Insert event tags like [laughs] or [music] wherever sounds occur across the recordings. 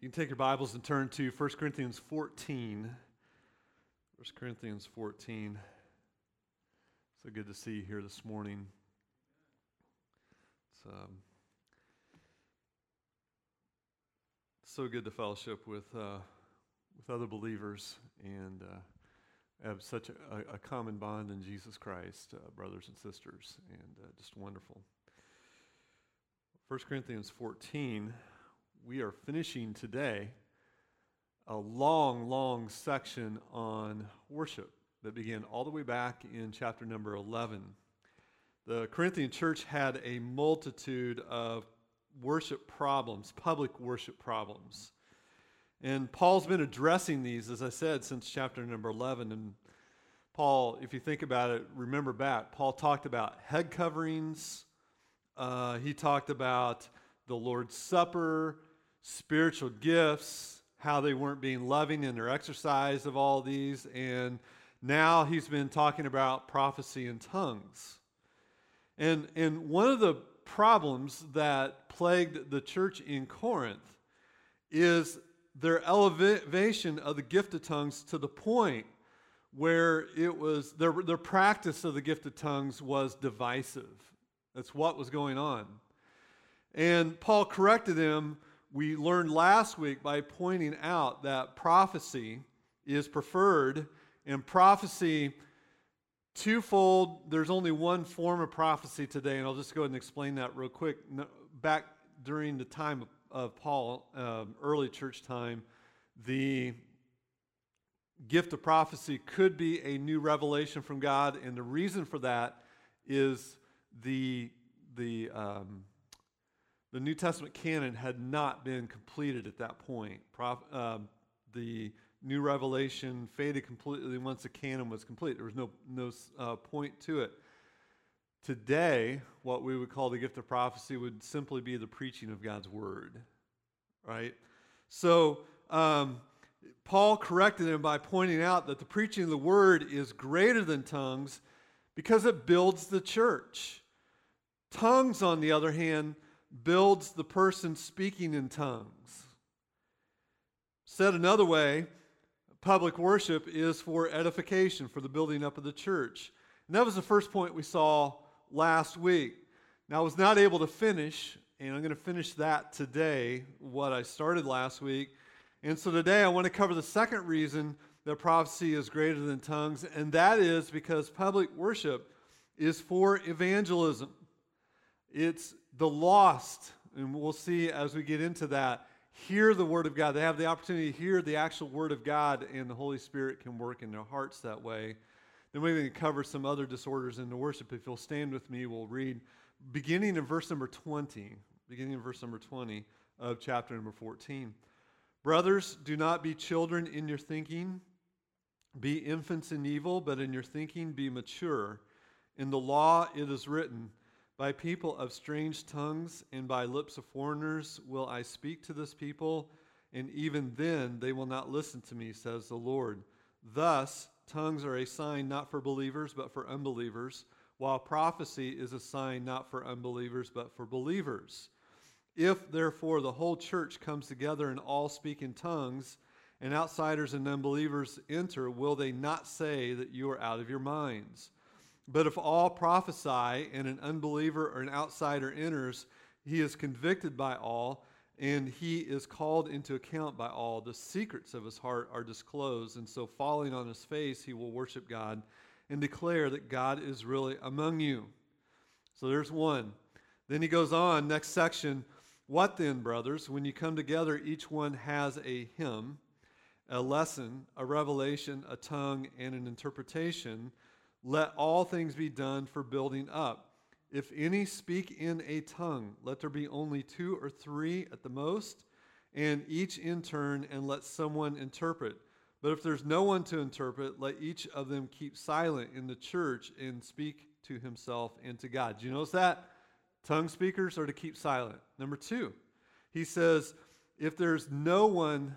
You can take your Bibles and turn to 1 Corinthians 14. 1 Corinthians 14. So good to see you here this morning. It's um, so good to fellowship with, uh, with other believers and uh, have such a, a, common bond in Jesus Christ, uh, brothers and sisters, and uh, just wonderful. 1 Corinthians 14 we are finishing today a long, long section on worship that began all the way back in chapter number 11. The Corinthian church had a multitude of worship problems, public worship problems. And Paul's been addressing these, as I said, since chapter number 11. And Paul, if you think about it, remember back, Paul talked about head coverings, uh, he talked about the Lord's Supper, spiritual gifts, how they weren't being loving in their exercise of all these, and now he's been talking about prophecy and tongues. And, and one of the problems that plagued the church in Corinth is their elevation of the gift of tongues to the point where it was their, their practice of the gift of tongues was divisive. That's what was going on. And Paul corrected them we learned last week by pointing out that prophecy is preferred, and prophecy, twofold, there's only one form of prophecy today, and I'll just go ahead and explain that real quick. Back during the time of Paul, um, early church time, the gift of prophecy could be a new revelation from God, and the reason for that is the the um, the New Testament canon had not been completed at that point. Uh, the new revelation faded completely once the canon was complete. There was no, no uh, point to it. Today, what we would call the gift of prophecy would simply be the preaching of God's word, right? So, um, Paul corrected him by pointing out that the preaching of the word is greater than tongues because it builds the church. Tongues, on the other hand, builds the person speaking in tongues. Said another way, public worship is for edification, for the building up of the church. And that was the first point we saw last week. Now, I was not able to finish, and I'm going to finish that today, what I started last week. And so today I want to cover the second reason that prophecy is greater than tongues, and that is because public worship is for evangelism. It's the lost, and we'll see as we get into that, hear the Word of God. They have the opportunity to hear the actual Word of God, and the Holy Spirit can work in their hearts that way. Then we're going to cover some other disorders in the worship. If you'll stand with me, we'll read beginning in verse number 20, beginning in verse number 20 of chapter number 14. Brothers, do not be children in your thinking. Be infants in evil, but in your thinking be mature. In the law it is written, by people of strange tongues and by lips of foreigners will I speak to this people, and even then they will not listen to me, says the Lord. Thus, tongues are a sign not for believers, but for unbelievers, while prophecy is a sign not for unbelievers, but for believers. If, therefore, the whole church comes together and all speak in tongues, and outsiders and unbelievers enter, will they not say that you are out of your minds? But if all prophesy and an unbeliever or an outsider enters, he is convicted by all and he is called into account by all. The secrets of his heart are disclosed, and so falling on his face, he will worship God and declare that God is really among you. So there's one. Then he goes on, next section. What then, brothers? When you come together, each one has a hymn, a lesson, a revelation, a tongue, and an interpretation. Let all things be done for building up. If any speak in a tongue, let there be only two or three at the most, and each in turn, and let someone interpret. But if there's no one to interpret, let each of them keep silent in the church and speak to himself and to God. Do you notice that? Tongue speakers are to keep silent. Number two, he says, if there's no one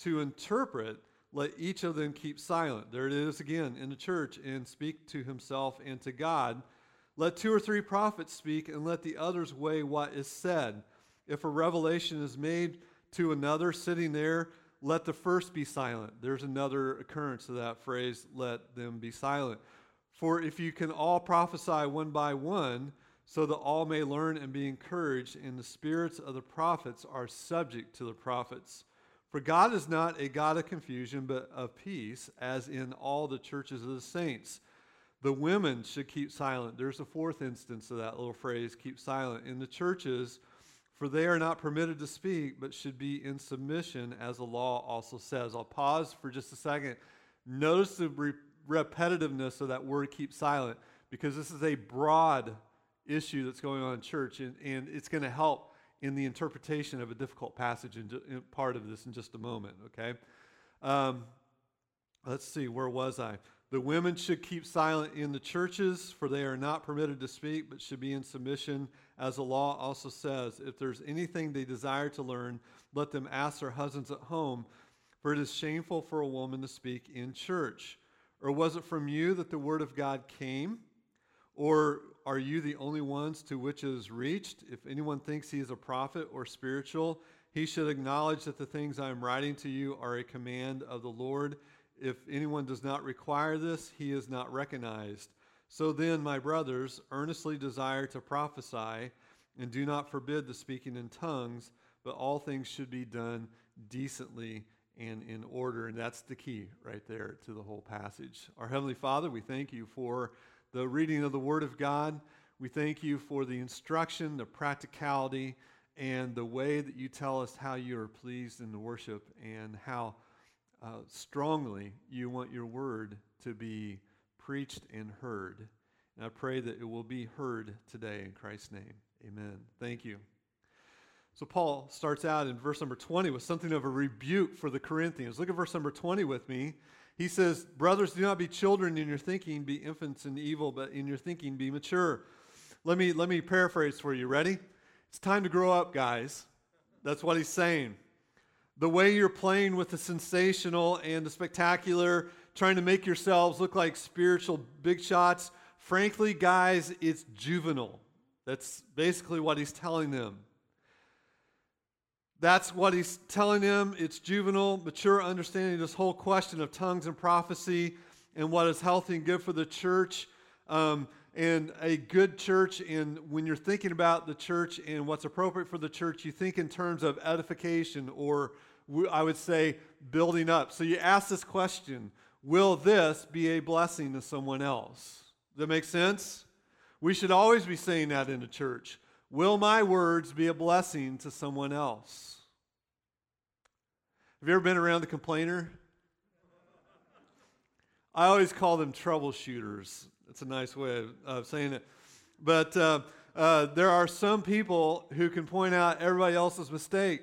to interpret, let each of them keep silent. There it is again in the church and speak to himself and to God. Let two or three prophets speak and let the others weigh what is said. If a revelation is made to another sitting there, let the first be silent. There's another occurrence of that phrase, let them be silent. For if you can all prophesy one by one, so that all may learn and be encouraged, and the spirits of the prophets are subject to the prophets. For God is not a God of confusion, but of peace, as in all the churches of the saints. The women should keep silent. There's a fourth instance of that little phrase, keep silent. In the churches, for they are not permitted to speak, but should be in submission, as the law also says. I'll pause for just a second. Notice the re- repetitiveness of that word, keep silent, because this is a broad issue that's going on in church, and, and it's going to help in the interpretation of a difficult passage in, in, part of this in just a moment, okay? Um, let's see, where was I? The women should keep silent in the churches, for they are not permitted to speak, but should be in submission, as the law also says. If there's anything they desire to learn, let them ask their husbands at home, for it is shameful for a woman to speak in church. Or was it from you that the word of God came? Or are you the only ones to which is reached? If anyone thinks he is a prophet or spiritual, he should acknowledge that the things I am writing to you are a command of the Lord. If anyone does not require this, he is not recognized. So then, my brothers, earnestly desire to prophesy, and do not forbid the speaking in tongues, but all things should be done decently and in order. And that's the key right there to the whole passage. Our Heavenly Father, we thank you for the reading of the Word of God. We thank you for the instruction, the practicality, and the way that you tell us how you are pleased in the worship and how uh, strongly you want your word to be preached and heard. And I pray that it will be heard today in Christ's name. Amen. Thank you. So, Paul starts out in verse number 20 with something of a rebuke for the Corinthians. Look at verse number 20 with me. He says, Brothers, do not be children in your thinking, be infants in evil, but in your thinking be mature. Let me, let me paraphrase for you. Ready? It's time to grow up, guys. That's what he's saying. The way you're playing with the sensational and the spectacular, trying to make yourselves look like spiritual big shots, frankly, guys, it's juvenile. That's basically what he's telling them. That's what he's telling them. It's juvenile, mature understanding this whole question of tongues and prophecy and what is healthy and good for the church. Um, and a good church, and when you're thinking about the church and what's appropriate for the church, you think in terms of edification or I would say building up. So you ask this question Will this be a blessing to someone else? Does that make sense? We should always be saying that in the church. Will my words be a blessing to someone else? Have you ever been around the complainer? I always call them troubleshooters. That's a nice way of, saying it. But uh, uh, there are some people who can point out everybody else's mistake.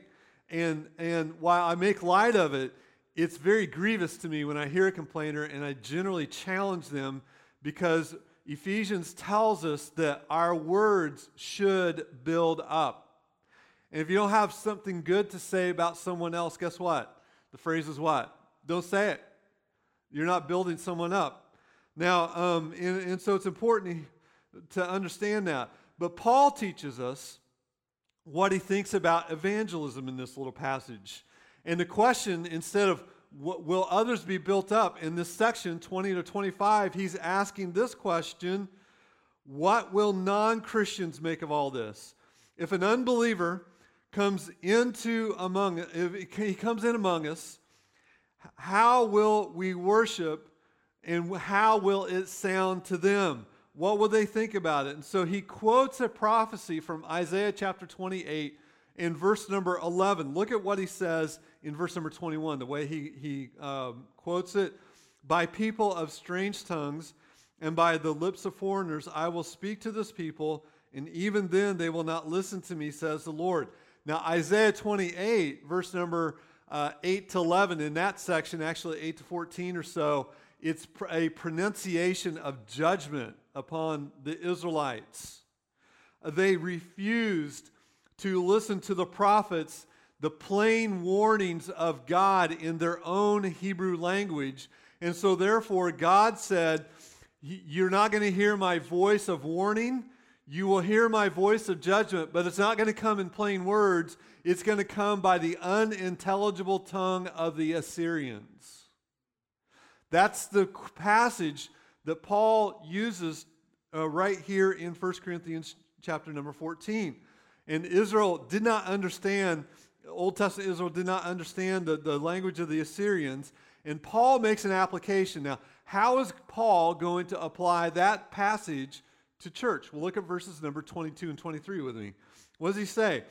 And, and while I make light of it, it's very grievous to me when I hear a complainer, and I generally challenge them because Ephesians tells us that our words should build up. And if you don't have something good to say about someone else, guess what? The phrase is what? Don't say it. You're not building someone up. Now, um, and, and so it's important to understand that. But Paul teaches us what he thinks about evangelism in this little passage. And the question, instead of will others be built up? In this section, 20 to 25, he's asking this question What will non Christians make of all this? If an unbeliever comes into among if he comes in among us, how will we worship and how will it sound to them? What will they think about it? And so he quotes a prophecy from Isaiah chapter 28 in verse number 11. Look at what he says in verse number 21, the way he, he um, quotes it. By people of strange tongues and by the lips of foreigners, I will speak to this people, and even then they will not listen to me, says the Lord. Now, Isaiah 28, verse number uh, 8 to 11, in that section, actually 8 to 14 or so, it's a pronunciation of judgment upon the Israelites. They refused to listen to the prophets, the plain warnings of God in their own Hebrew language. And so, therefore, God said, You're not going to hear my voice of warning. You will hear my voice of judgment, but it's not going to come in plain words. It's going to come by the unintelligible tongue of the Assyrians. That's the passage that Paul uses uh, right here in 1 Corinthians chapter number 14. And Israel did not understand, Old Testament Israel did not understand the, the language of the Assyrians. And Paul makes an application. Now, how is Paul going to apply that passage to church? Well, look at verses number 22 and 23 with me. What does he say?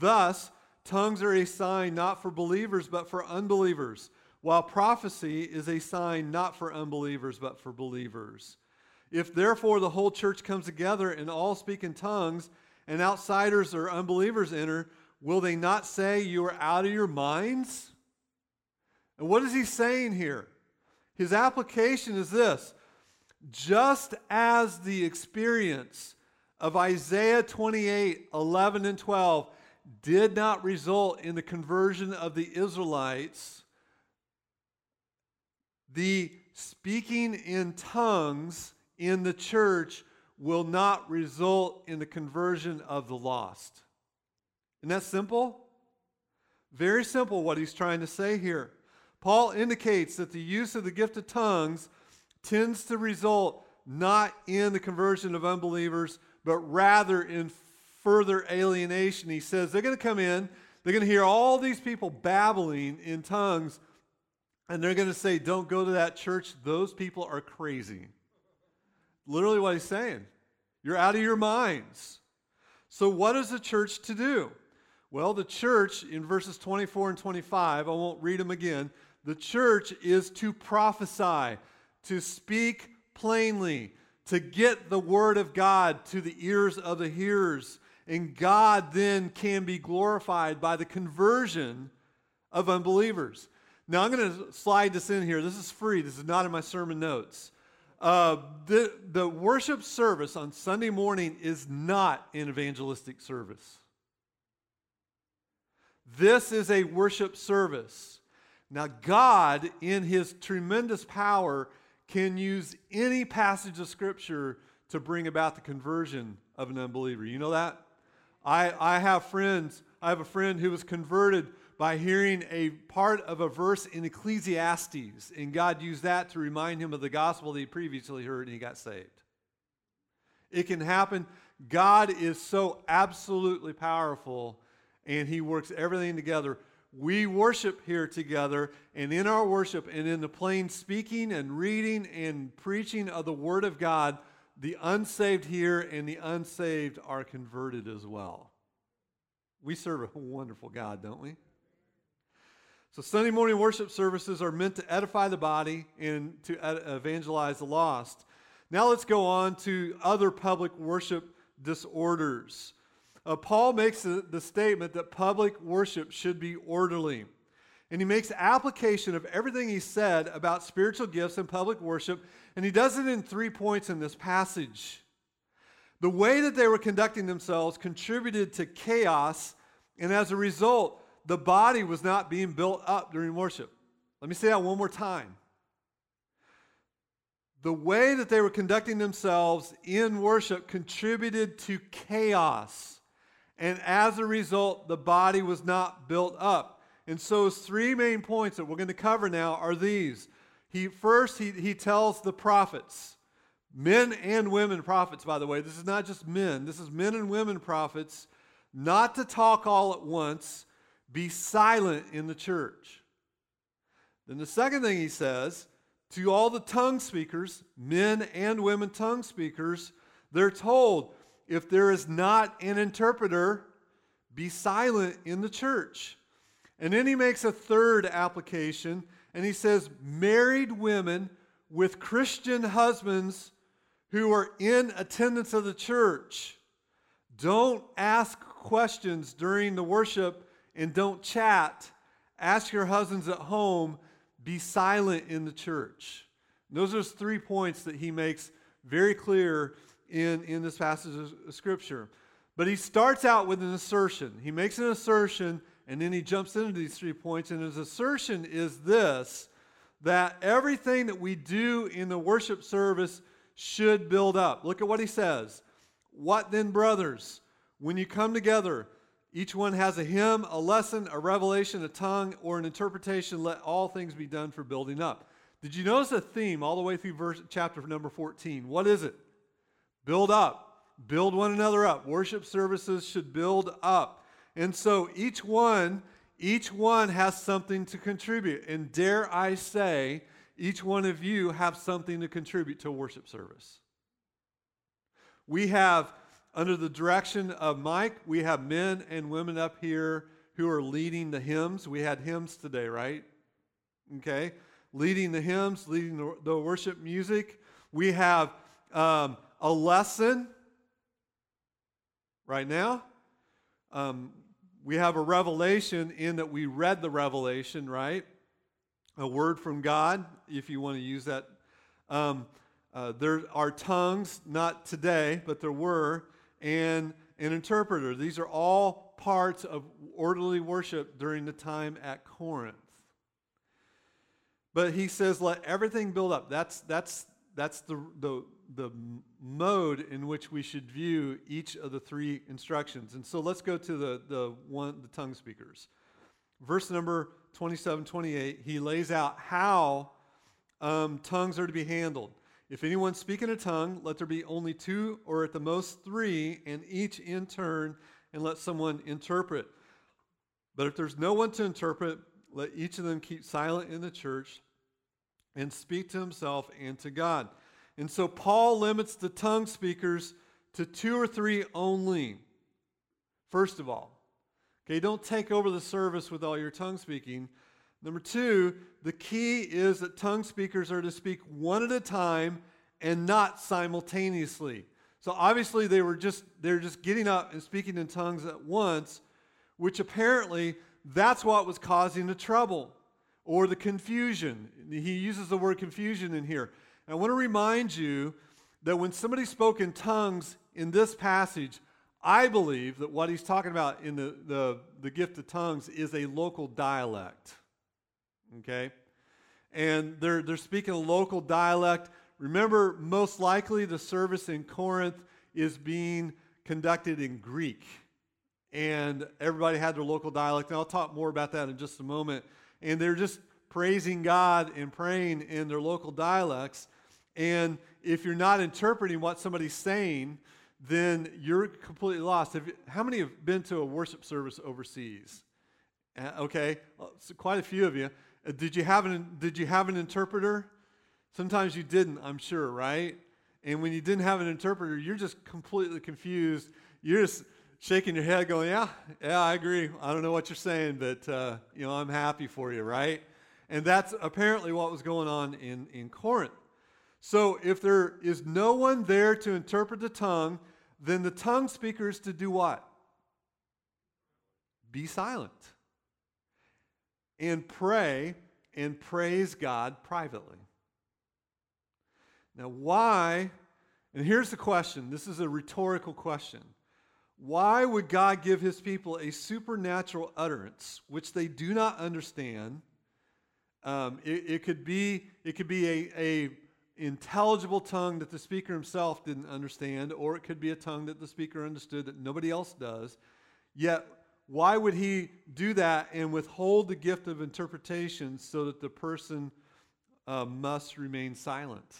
Thus, tongues are a sign not for believers, but for unbelievers, while prophecy is a sign not for unbelievers, but for believers. If therefore the whole church comes together and all speak in tongues, and outsiders or unbelievers enter, will they not say you are out of your minds? And what is he saying here? His application is this just as the experience of Isaiah 28 11 and 12 did not result in the conversion of the Israelites, the speaking in tongues in the church will not result in the conversion of the lost. Isn't that simple? Very simple what he's trying to say here. Paul indicates that the use of the gift of tongues tends to result not in the conversion of unbelievers, but rather in further alienation. He says they're going to come in, they're going to hear all these people babbling in tongues, and they're going to say, Don't go to that church. Those people are crazy. Literally, what he's saying. You're out of your minds. So, what is the church to do? Well, the church in verses 24 and 25, I won't read them again. The church is to prophesy, to speak plainly, to get the word of God to the ears of the hearers. And God then can be glorified by the conversion of unbelievers. Now, I'm going to slide this in here. This is free, this is not in my sermon notes. Uh, the, the worship service on Sunday morning is not an evangelistic service. This is a worship service. Now, God, in His tremendous power, can use any passage of Scripture to bring about the conversion of an unbeliever. You know that? I, I have friends, I have a friend who was converted by hearing a part of a verse in Ecclesiastes, and God used that to remind him of the gospel that he previously heard, and he got saved. It can happen. God is so absolutely powerful, and he works everything together. We worship here together, and in our worship and in the plain speaking and reading and preaching of the Word of God, the unsaved here and the unsaved are converted as well. We serve a wonderful God, don't we? So, Sunday morning worship services are meant to edify the body and to evangelize the lost. Now, let's go on to other public worship disorders. Uh, Paul makes the, the statement that public worship should be orderly. And he makes application of everything he said about spiritual gifts and public worship, and he does it in three points in this passage. The way that they were conducting themselves contributed to chaos, and as a result, the body was not being built up during worship. Let me say that one more time. The way that they were conducting themselves in worship contributed to chaos. And as a result, the body was not built up. And so, his three main points that we're going to cover now are these. He first he, he tells the prophets, men and women prophets, by the way. This is not just men, this is men and women prophets, not to talk all at once, be silent in the church. Then the second thing he says to all the tongue speakers, men and women tongue speakers, they're told if there is not an interpreter, be silent in the church. And then he makes a third application and he says, married women with Christian husbands who are in attendance of the church, don't ask questions during the worship and don't chat. Ask your husbands at home, be silent in the church. And those are three points that he makes very clear in, in this passage of Scripture. But he starts out with an assertion. He makes an assertion, and then he jumps into these three points. And his assertion is this that everything that we do in the worship service should build up. Look at what he says. What then, brothers? When you come together, each one has a hymn, a lesson, a revelation, a tongue, or an interpretation. Let all things be done for building up. Did you notice a theme all the way through verse, chapter number 14? What is it? Build up. Build one another up. Worship services should build up. And so each one, each one has something to contribute. And dare I say, each one of you have something to contribute to worship service. We have under the direction of Mike, we have men and women up here who are leading the hymns. We had hymns today, right? Okay. Leading the hymns, leading the, the worship music. We have um, a lesson right now. Um, we have a revelation in that we read the revelation, right? A word from God, if you want to use that. Um, uh, there are tongues, not today, but there were and an interpreter. These are all parts of orderly worship during the time at Corinth. But he says, let everything build up. That's, that's, that's the, the, the mode in which we should view each of the three instructions. And so let's go to the, the one the tongue speakers. Verse number 27, 28, he lays out how um, tongues are to be handled. If anyone speak in a tongue, let there be only two or at the most three, and each in turn, and let someone interpret. But if there's no one to interpret, let each of them keep silent in the church and speak to himself and to God. And so Paul limits the tongue speakers to two or three only. First of all, okay, don't take over the service with all your tongue speaking. Number two, the key is that tongue speakers are to speak one at a time and not simultaneously. So obviously they were just they're just getting up and speaking in tongues at once, which apparently that's what was causing the trouble or the confusion. He uses the word confusion in here. I want to remind you that when somebody spoke in tongues in this passage, I believe that what he's talking about in the, the, the gift of tongues is a local dialect. Okay? And they're, they're speaking a local dialect. Remember, most likely the service in Corinth is being conducted in Greek. And everybody had their local dialect. And I'll talk more about that in just a moment. And they're just praising God and praying in their local dialects. And if you're not interpreting what somebody's saying, then you're completely lost. You, how many have been to a worship service overseas? Uh, okay, so quite a few of you. Uh, did you have an Did you have an interpreter? Sometimes you didn't. I'm sure, right? And when you didn't have an interpreter, you're just completely confused. You're just shaking your head, going, "Yeah, yeah, I agree. I don't know what you're saying, but uh, you know, I'm happy for you, right?" And that's apparently what was going on in in Corinth. So if there is no one there to interpret the tongue, then the tongue speaker is to do what? Be silent and pray and praise God privately. Now, why? And here's the question this is a rhetorical question. Why would God give his people a supernatural utterance which they do not understand? Um, it, it, could be, it could be a, a intelligible tongue that the speaker himself didn't understand, or it could be a tongue that the speaker understood that nobody else does. Yet why would he do that and withhold the gift of interpretation so that the person uh, must remain silent?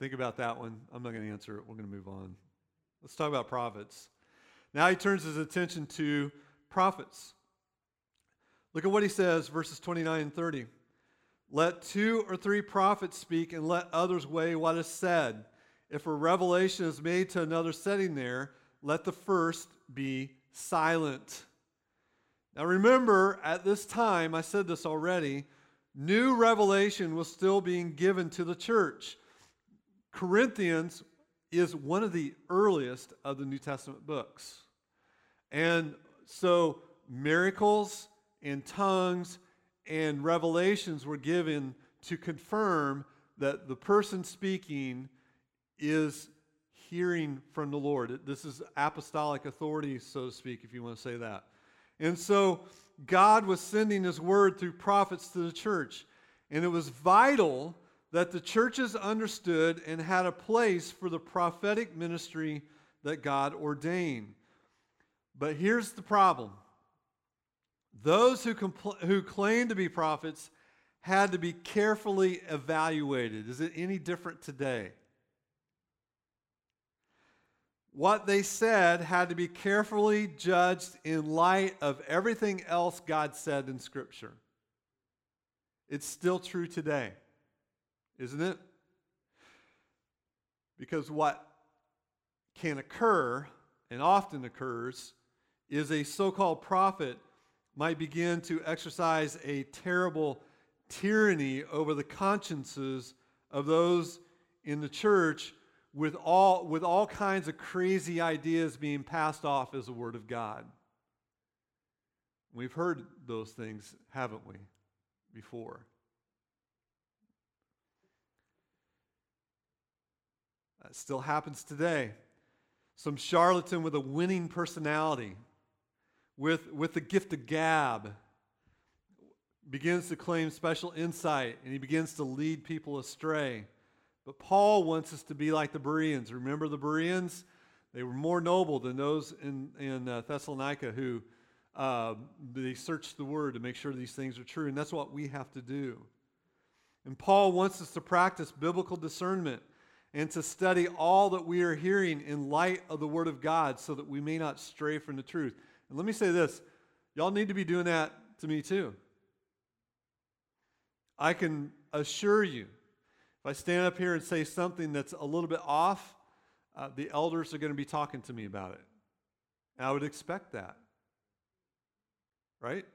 Think about that one. I'm not going to answer it. We're going to move on. Let's talk about prophets. Now he turns his attention to prophets. Look at what he says, verses 29 and 30. Let two or three prophets speak, and let others weigh what is said. If a revelation is made to another setting there, let the first be silent. Now remember, at this time, I said this already, new revelation was still being given to the church. Corinthians is one of the earliest of the New Testament books. And so miracles and tongues and revelations were given to confirm that the person speaking is hearing from the Lord. This is apostolic authority, so to speak, if you want to say that. And so God was sending his word through prophets to the church. And it was vital that the churches understood and had a place for the prophetic ministry that God ordained. But here's the problem those who, compl- who claim to be prophets had to be carefully evaluated. Is it any different today? What they said had to be carefully judged in light of everything else God said in Scripture. It's still true today, isn't it? Because what can occur, and often occurs, is a so called prophet might begin to exercise a terrible tyranny over the consciences of those in the church with all, with all kinds of crazy ideas being passed off as the Word of God. We've heard those things, haven't we, before? That still happens today. Some charlatan with a winning personality with, with the gift of gab, begins to claim special insight and he begins to lead people astray. But Paul wants us to be like the Bereans. Remember the Bereans? They were more noble than those in, in uh, Thessalonica who uh, they searched the word to make sure these things are true. And that's what we have to do. And Paul wants us to practice biblical discernment and to study all that we are hearing in light of the word of God so that we may not stray from the truth. And let me say this y'all need to be doing that to me too. I can assure you, if I stand up here and say something that's a little bit off, uh, the elders are going to be talking to me about it. And I would expect that. Right?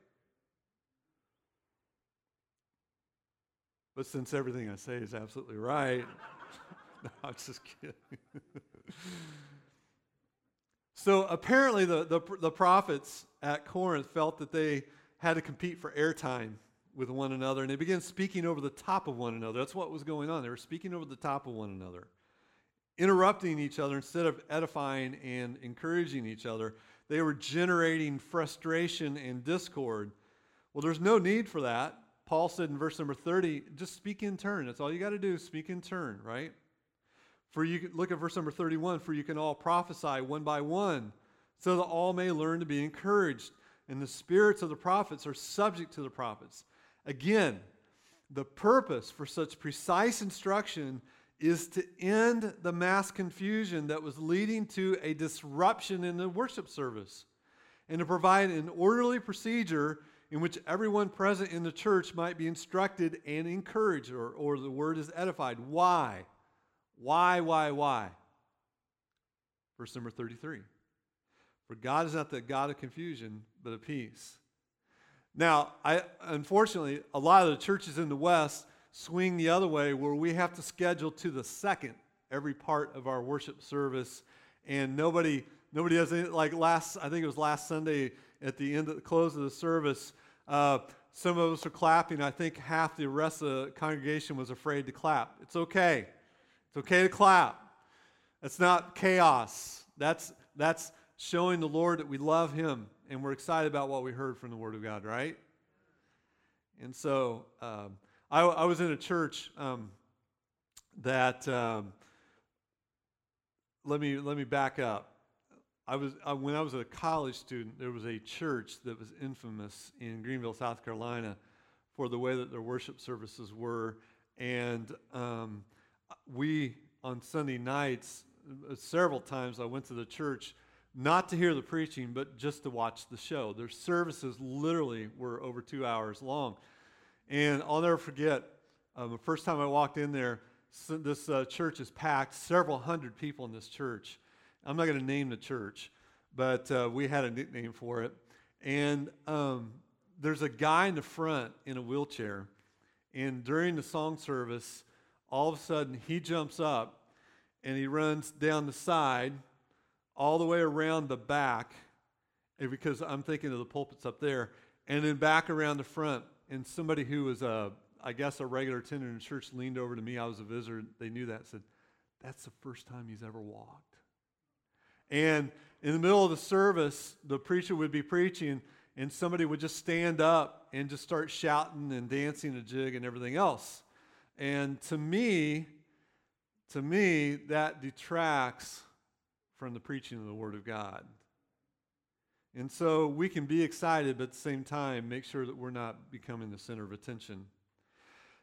But since everything I say is absolutely right, [laughs] no, I'm just kidding. [laughs] So apparently, the, the, the, prophets at Corinth felt that they had to compete for airtime with one another, and they began speaking over the top of one another. That's what was going on. They were speaking over the top of one another, interrupting each other instead of edifying and encouraging each other. They were generating frustration and discord. Well, there's no need for that. Paul said in verse number 30, just speak in turn. That's all you got to do, speak in turn, right? For you look at verse number 31, for you can all prophesy one by one, so that all may learn to be encouraged. And the spirits of the prophets are subject to the prophets. Again, the purpose for such precise instruction is to end the mass confusion that was leading to a disruption in the worship service and to provide an orderly procedure in which everyone present in the church might be instructed and encouraged, or, or the word is edified. Why? Why, why, why? Verse number 33. For God is not the God of confusion, but of peace. Now, I, unfortunately, a lot of the churches in the West swing the other way where we have to schedule to the second every part of our worship service. And nobody, nobody does any, like last, I think it was last Sunday at the end of the close of the service, uh, some of us are clapping. I think half the rest of the congregation was afraid to clap. It's okay. It's okay to clap. That's not chaos. That's, that's showing the Lord that we love Him and we're excited about what we heard from the Word of God, right? And so um, I, I, was in a church um, that, um, let, me, let me back up. I was, I, when I was a college student, there was a church that was infamous in Greenville, South Carolina, for the way that their worship services were. And um, we, on Sunday nights, uh, several times I went to the church not to hear the preaching, but just to watch the show. Their services literally were over two hours long. And I'll never forget um, the first time I walked in there, this uh, church is packed, several hundred people in this church. I'm not going to name the church, but uh, we had a nickname for it. And um, there's a guy in the front in a wheelchair. And during the song service, all of a sudden he jumps up and he runs down the side all the way around the back eh, because I'm thinking of the pulpits up there and then back around the front. And somebody who was a I guess a regular attendant in church leaned over to me. I was a visitor. They knew that said that's the first time he's ever walked. And in the middle of the service the preacher would be preaching and somebody would just stand up and just start shouting and dancing a jig and everything else and to me, to me, that detracts from the preaching of the Word of God. And so we can be excited, but at the same time, make sure that we're not becoming the center of attention.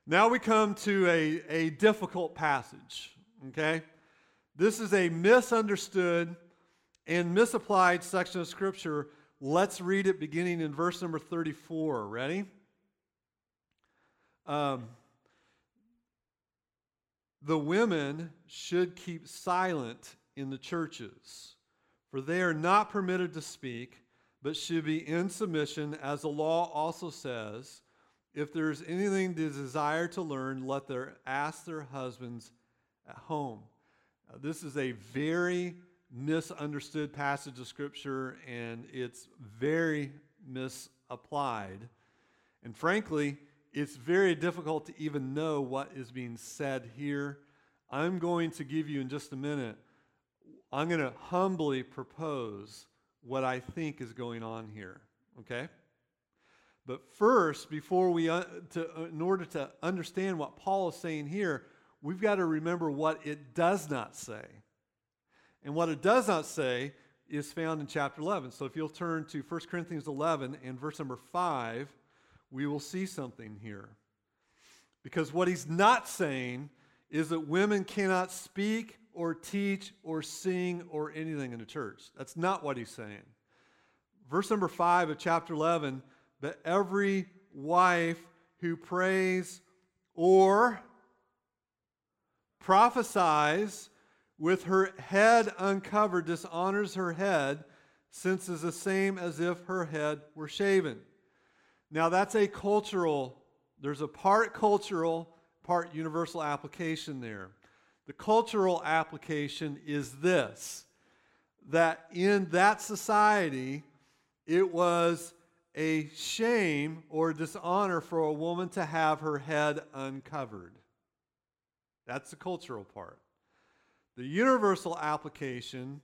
Now we come to a, a difficult passage, okay? This is a misunderstood and misapplied section of Scripture. Let's read it beginning in verse number 34. Ready? Um, the women should keep silent in the churches for they are not permitted to speak, but should be in submission, as the law also says. If there is anything they desire to learn, let them ask their husbands at home. This is a very misunderstood passage of Scripture, and it's very misapplied. And frankly, it's very difficult to even know what is being said here. I'm going to give you in just a minute I'm going to humbly propose what I think is going on here, okay? But first, before we, uh, to, uh, in order to understand what Paul is saying here, we've got to remember what it does not say. And what it does not say is found in chapter 11. So if you'll turn to 1 Corinthians 11 and verse number 5, we will see something here. Because what he's not saying is that women cannot speak or teach or sing or anything in the church. That's not what he's saying. Verse number 5 of chapter 11 but every wife who prays or prophesies with her head uncovered dishonors her head, since is the same as if her head were shaven. Now that's a cultural, there's a part cultural, part universal application there. The cultural application is this that in that society, it was a shame or dishonor for a woman to have her head uncovered. That's the cultural part. The universal application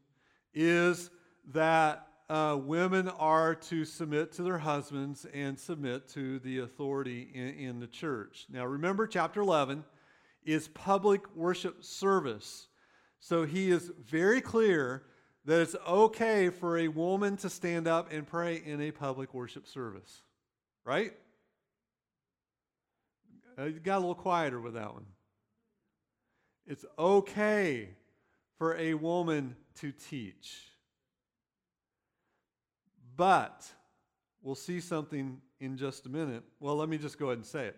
is that uh, women are to submit to their husbands and submit to the authority in, in the church. Now, remember chapter 11 is public worship service. So he is very clear that it's okay for a woman to stand up and pray in a public worship service. Right? Uh, got a little quieter with that one. It's okay for a woman to teach. But we'll see something in just a minute. Well, let me just go ahead and say it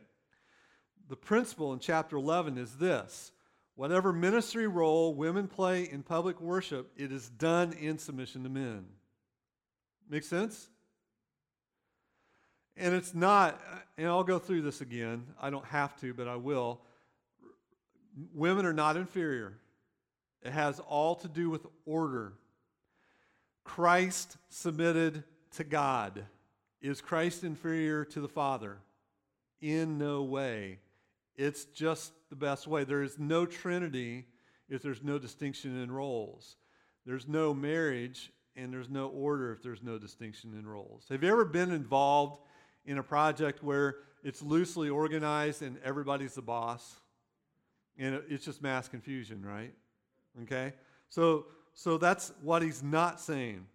the principle in chapter 11 is this whatever ministry role women play in public worship, it is done in submission to men. Make sense? And it's not, and I'll go through this again. I don't have to, but I will. Women are not inferior, it has all to do with order. Christ submitted to God. Is Christ inferior to the Father? In no way. It's just the best way. There is no Trinity if there's no distinction in roles. There's no marriage and there's no order if there's no distinction in roles. Have you ever been involved in a project where it's loosely organized and everybody's the boss? And it's just mass confusion, right? Okay? So so that's what he's not saying.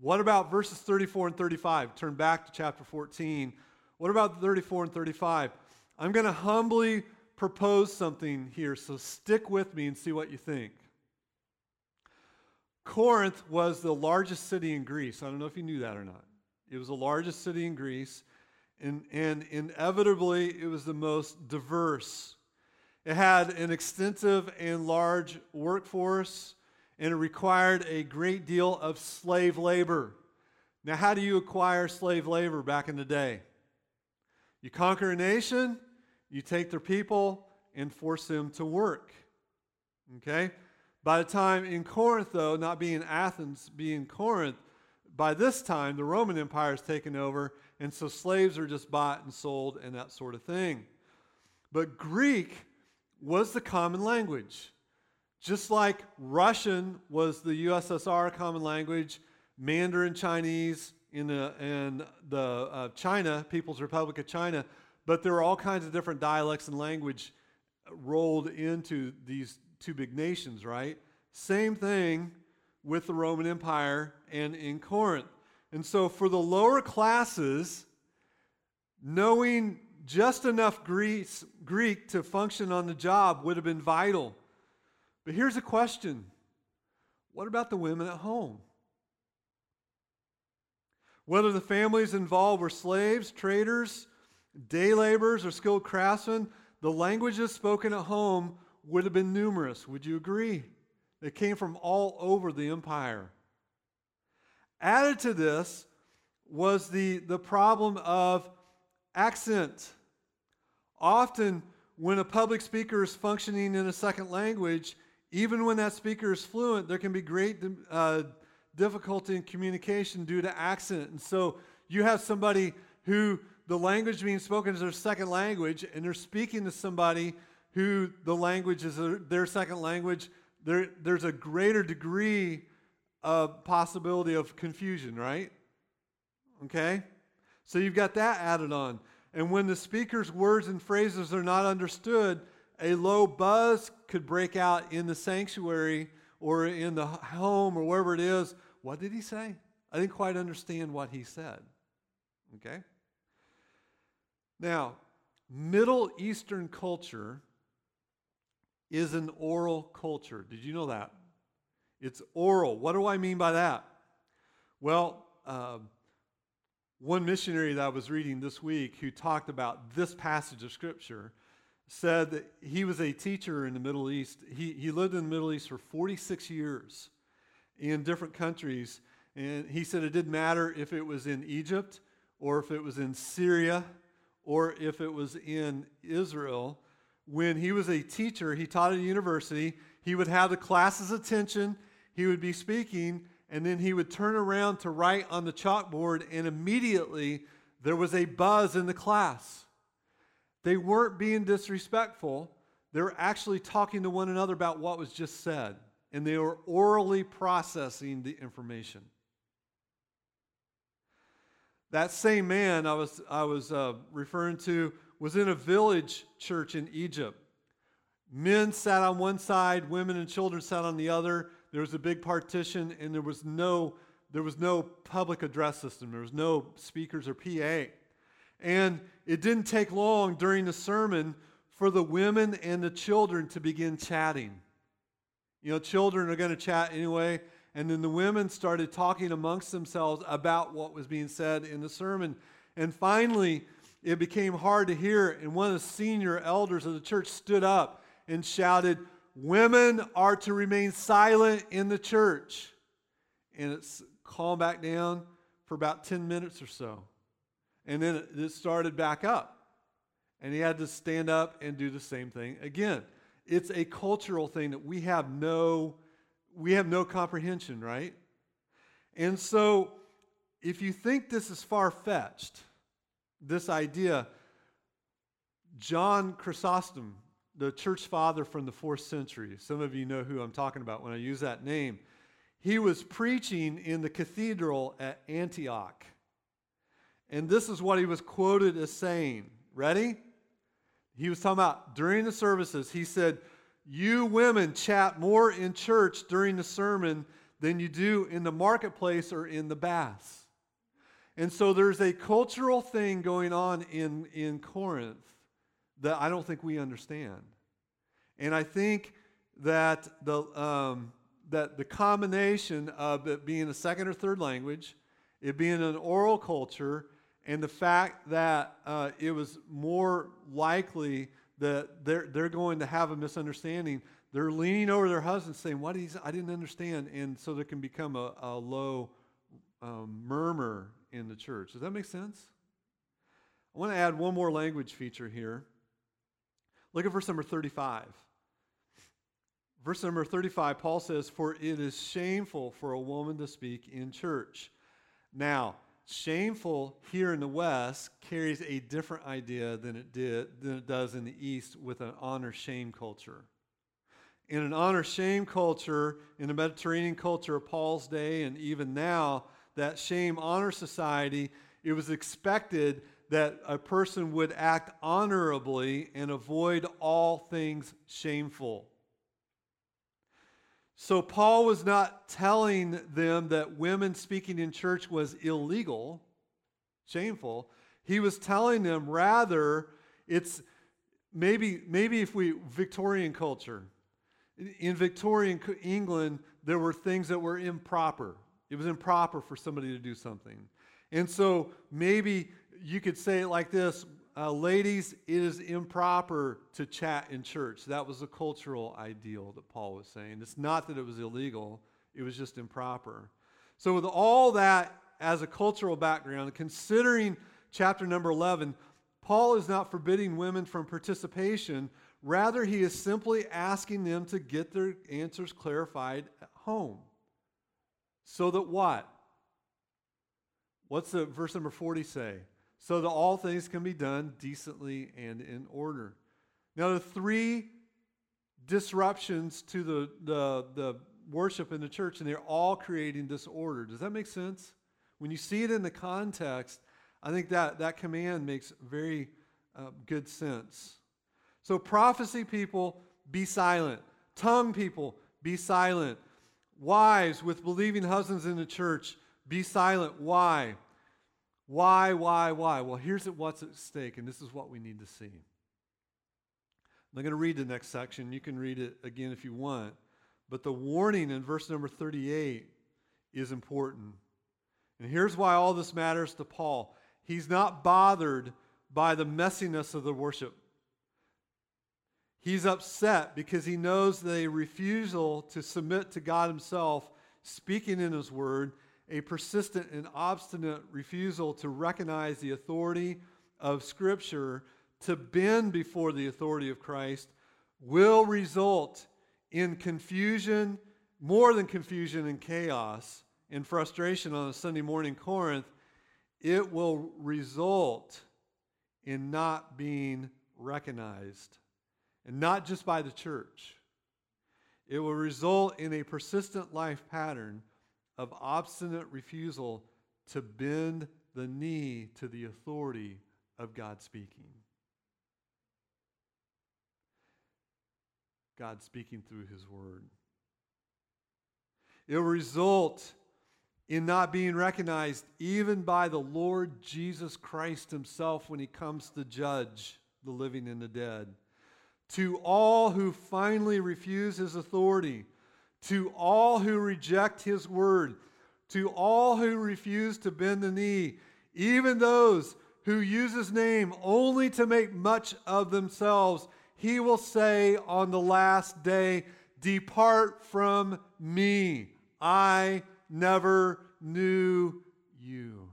What about verses 34 and 35? Turn back to chapter 14. What about 34 and 35? I'm going to humbly propose something here, so stick with me and see what you think. Corinth was the largest city in Greece. I don't know if you knew that or not. It was the largest city in Greece, and, and inevitably, it was the most diverse. It had an extensive and large workforce, and it required a great deal of slave labor. Now, how do you acquire slave labor back in the day? You conquer a nation, you take their people and force them to work. Okay? By the time in Corinth, though, not being Athens, being Corinth, by this time the Roman Empire has taken over, and so slaves are just bought and sold and that sort of thing. But Greek was the common language. Just like Russian was the USSR common language, Mandarin Chinese, in the, in the uh, China, People's Republic of China, but there are all kinds of different dialects and language rolled into these two big nations, right? Same thing with the Roman Empire and in Corinth. And so for the lower classes, knowing just enough Greece, Greek to function on the job would have been vital. But here's a question what about the women at home? Whether the families involved were slaves, traders, day laborers, or skilled craftsmen, the languages spoken at home would have been numerous. Would you agree? They came from all over the empire. Added to this was the, the problem of accent. Often, when a public speaker is functioning in a second language, even when that speaker is fluent, there can be great uh, difficulty in communication due to accent. And so you have somebody who the language being spoken is their second language, and they're speaking to somebody who the language is their second language. There, there's a greater degree of possibility of confusion, right? Okay? So you've got that added on. And when the speaker's words and phrases are not understood, a low buzz could break out in the sanctuary or in the home or wherever it is. What did he say? I didn't quite understand what he said. Okay? Now, Middle Eastern culture is an oral culture. Did you know that? It's oral. What do I mean by that? Well, uh, one missionary that I was reading this week who talked about this passage of Scripture said that he was a teacher in the Middle East. He, he lived in the Middle East for 46 years in different countries. And he said it didn't matter if it was in Egypt or if it was in Syria or if it was in Israel. When he was a teacher, he taught at a university, he would have the class's attention, he would be speaking, and then he would turn around to write on the chalkboard, and immediately there was a buzz in the class. They weren't being disrespectful, they were actually talking to one another about what was just said, and they were orally processing the information. That same man I was, I was uh, referring to was in a village church in Egypt. Men sat on one side, women and children sat on the other. There was a big partition, and there was no there was no public address system. There was no speakers or PA. And it didn't take long during the sermon for the women and the children to begin chatting. You know, children are going to chat anyway. And then the women started talking amongst themselves about what was being said in the sermon. And finally, it became hard to hear. And one of the senior elders of the church stood up and shouted, women are to remain silent in the church. And it's calmed back down for about 10 minutes or so. And then it started back up. And he had to stand up and do the same thing again. It's a cultural thing that we have no we have no comprehension, right? And so if you think this is far-fetched, this idea John Chrysostom the church father from the fourth century. Some of you know who I'm talking about when I use that name. He was preaching in the cathedral at Antioch. And this is what he was quoted as saying. Ready? He was talking about during the services, he said, You women chat more in church during the sermon than you do in the marketplace or in the baths. And so there's a cultural thing going on in, in Corinth that I don't think we understand. And I think that the, um, that the combination of it being a second or third language, it being an oral culture, and the fact that uh, it was more likely that they're, they're going to have a misunderstanding, they're leaning over their husband saying, What is, I didn't understand. And so there can become a, a low um, murmur in the church. Does that make sense? I want to add one more language feature here. Look at verse number 35. Verse number 35, Paul says, For it is shameful for a woman to speak in church. Now, shameful here in the West carries a different idea than it did than it does in the East with an honor shame culture. In an honor shame culture, in the Mediterranean culture of Paul's day, and even now, that shame honor society, it was expected that a person would act honorably and avoid all things shameful. So, Paul was not telling them that women speaking in church was illegal, shameful. He was telling them rather, it's maybe, maybe if we, Victorian culture, in Victorian England, there were things that were improper. It was improper for somebody to do something. And so maybe you could say it like this uh, Ladies, it is improper to chat in church. That was a cultural ideal that Paul was saying. It's not that it was illegal, it was just improper. So, with all that as a cultural background, considering chapter number 11, Paul is not forbidding women from participation. Rather, he is simply asking them to get their answers clarified at home. So that what? What's the verse number 40 say? So that all things can be done decently and in order. Now, the three disruptions to the, the, the worship in the church, and they're all creating disorder. Does that make sense? When you see it in the context, I think that, that command makes very uh, good sense. So, prophecy people, be silent. Tongue people, be silent. Wives with believing husbands in the church, be silent. Why? Why, why, why? Well, here's what's at stake, and this is what we need to see. I'm going to read the next section. You can read it again if you want. But the warning in verse number 38 is important. And here's why all this matters to Paul. He's not bothered by the messiness of the worship. He's upset because he knows the refusal to submit to God Himself, speaking in His Word, a persistent and obstinate refusal to recognize the authority of Scripture, to bend before the authority of Christ, will result in confusion, more than confusion and chaos, and frustration on a Sunday morning Corinth. It will result in not being recognized and not just by the church. It will result in a persistent life pattern of obstinate refusal to bend the knee to the authority of God speaking. God speaking through His Word. It will result in not being recognized even by the Lord Jesus Christ Himself when He comes to judge the living and the dead to all who finally refuse his authority, to all who reject his word, to all who refuse to bend the knee, even those who use his name only to make much of themselves, he will say on the last day, Depart from me. I never knew you.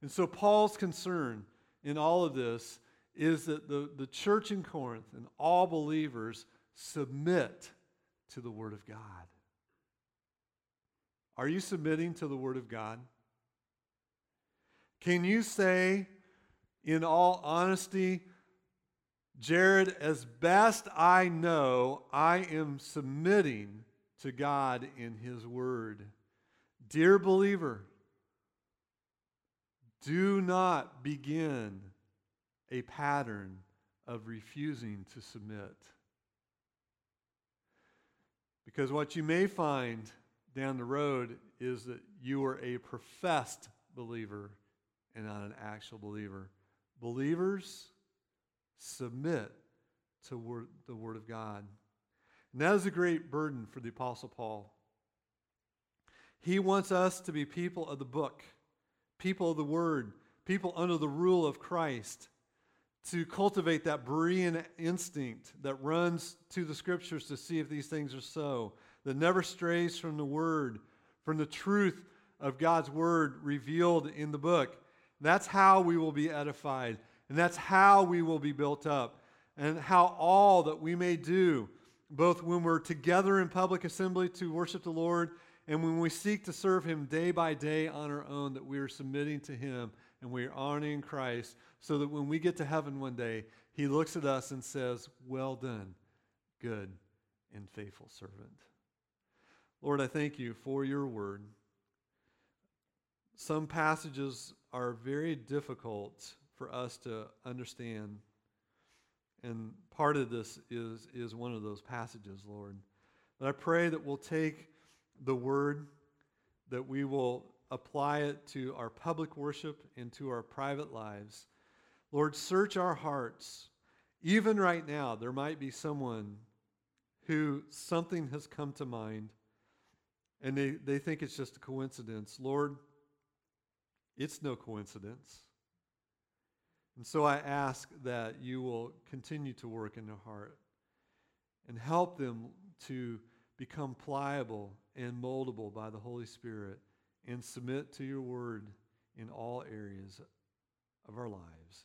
And so, Paul's concern in all of this is that the, the church in Corinth and all believers submit to the Word of God. Are you submitting to the Word of God? Can you say, in all honesty, Jarred, as best I know, I am submitting to God in His Word? Dear believer, do not begin a pattern of refusing to submit. Because what you may find down the road is that you are a professed believer and not an actual believer. Believers submit to word, the Word of God. And that is a great burden for the Apostle Paul. He wants us to be people of the book, people of the Word, people under the rule of Christ to cultivate that Berean instinct that runs to the scriptures to see if these things are so, that never strays from the word, from the truth of God's word revealed in the book. That's how we will be edified, and that's how we will be built up, and how all that we may do, both when we're together in public assembly to worship the Lord and when we seek to serve Him day by day on our own, that we are submitting to Him and we are honoring Christ so that when we get to heaven one day, he looks at us and says, Well done, good and faithful servant. Lord, I thank you for your word. Some passages are very difficult for us to understand. And part of this is, is one of those passages, Lord. But I pray that we'll take the word, that we will apply it to our public worship and to our private lives. Lord, search our hearts. Even right now, there might be someone who something has come to mind and they, they think it's just a coincidence. Lord, it's no coincidence. And so I ask that you will continue to work in their heart and help them to become pliable and moldable by the Holy Spirit and submit to your word in all areas of our lives.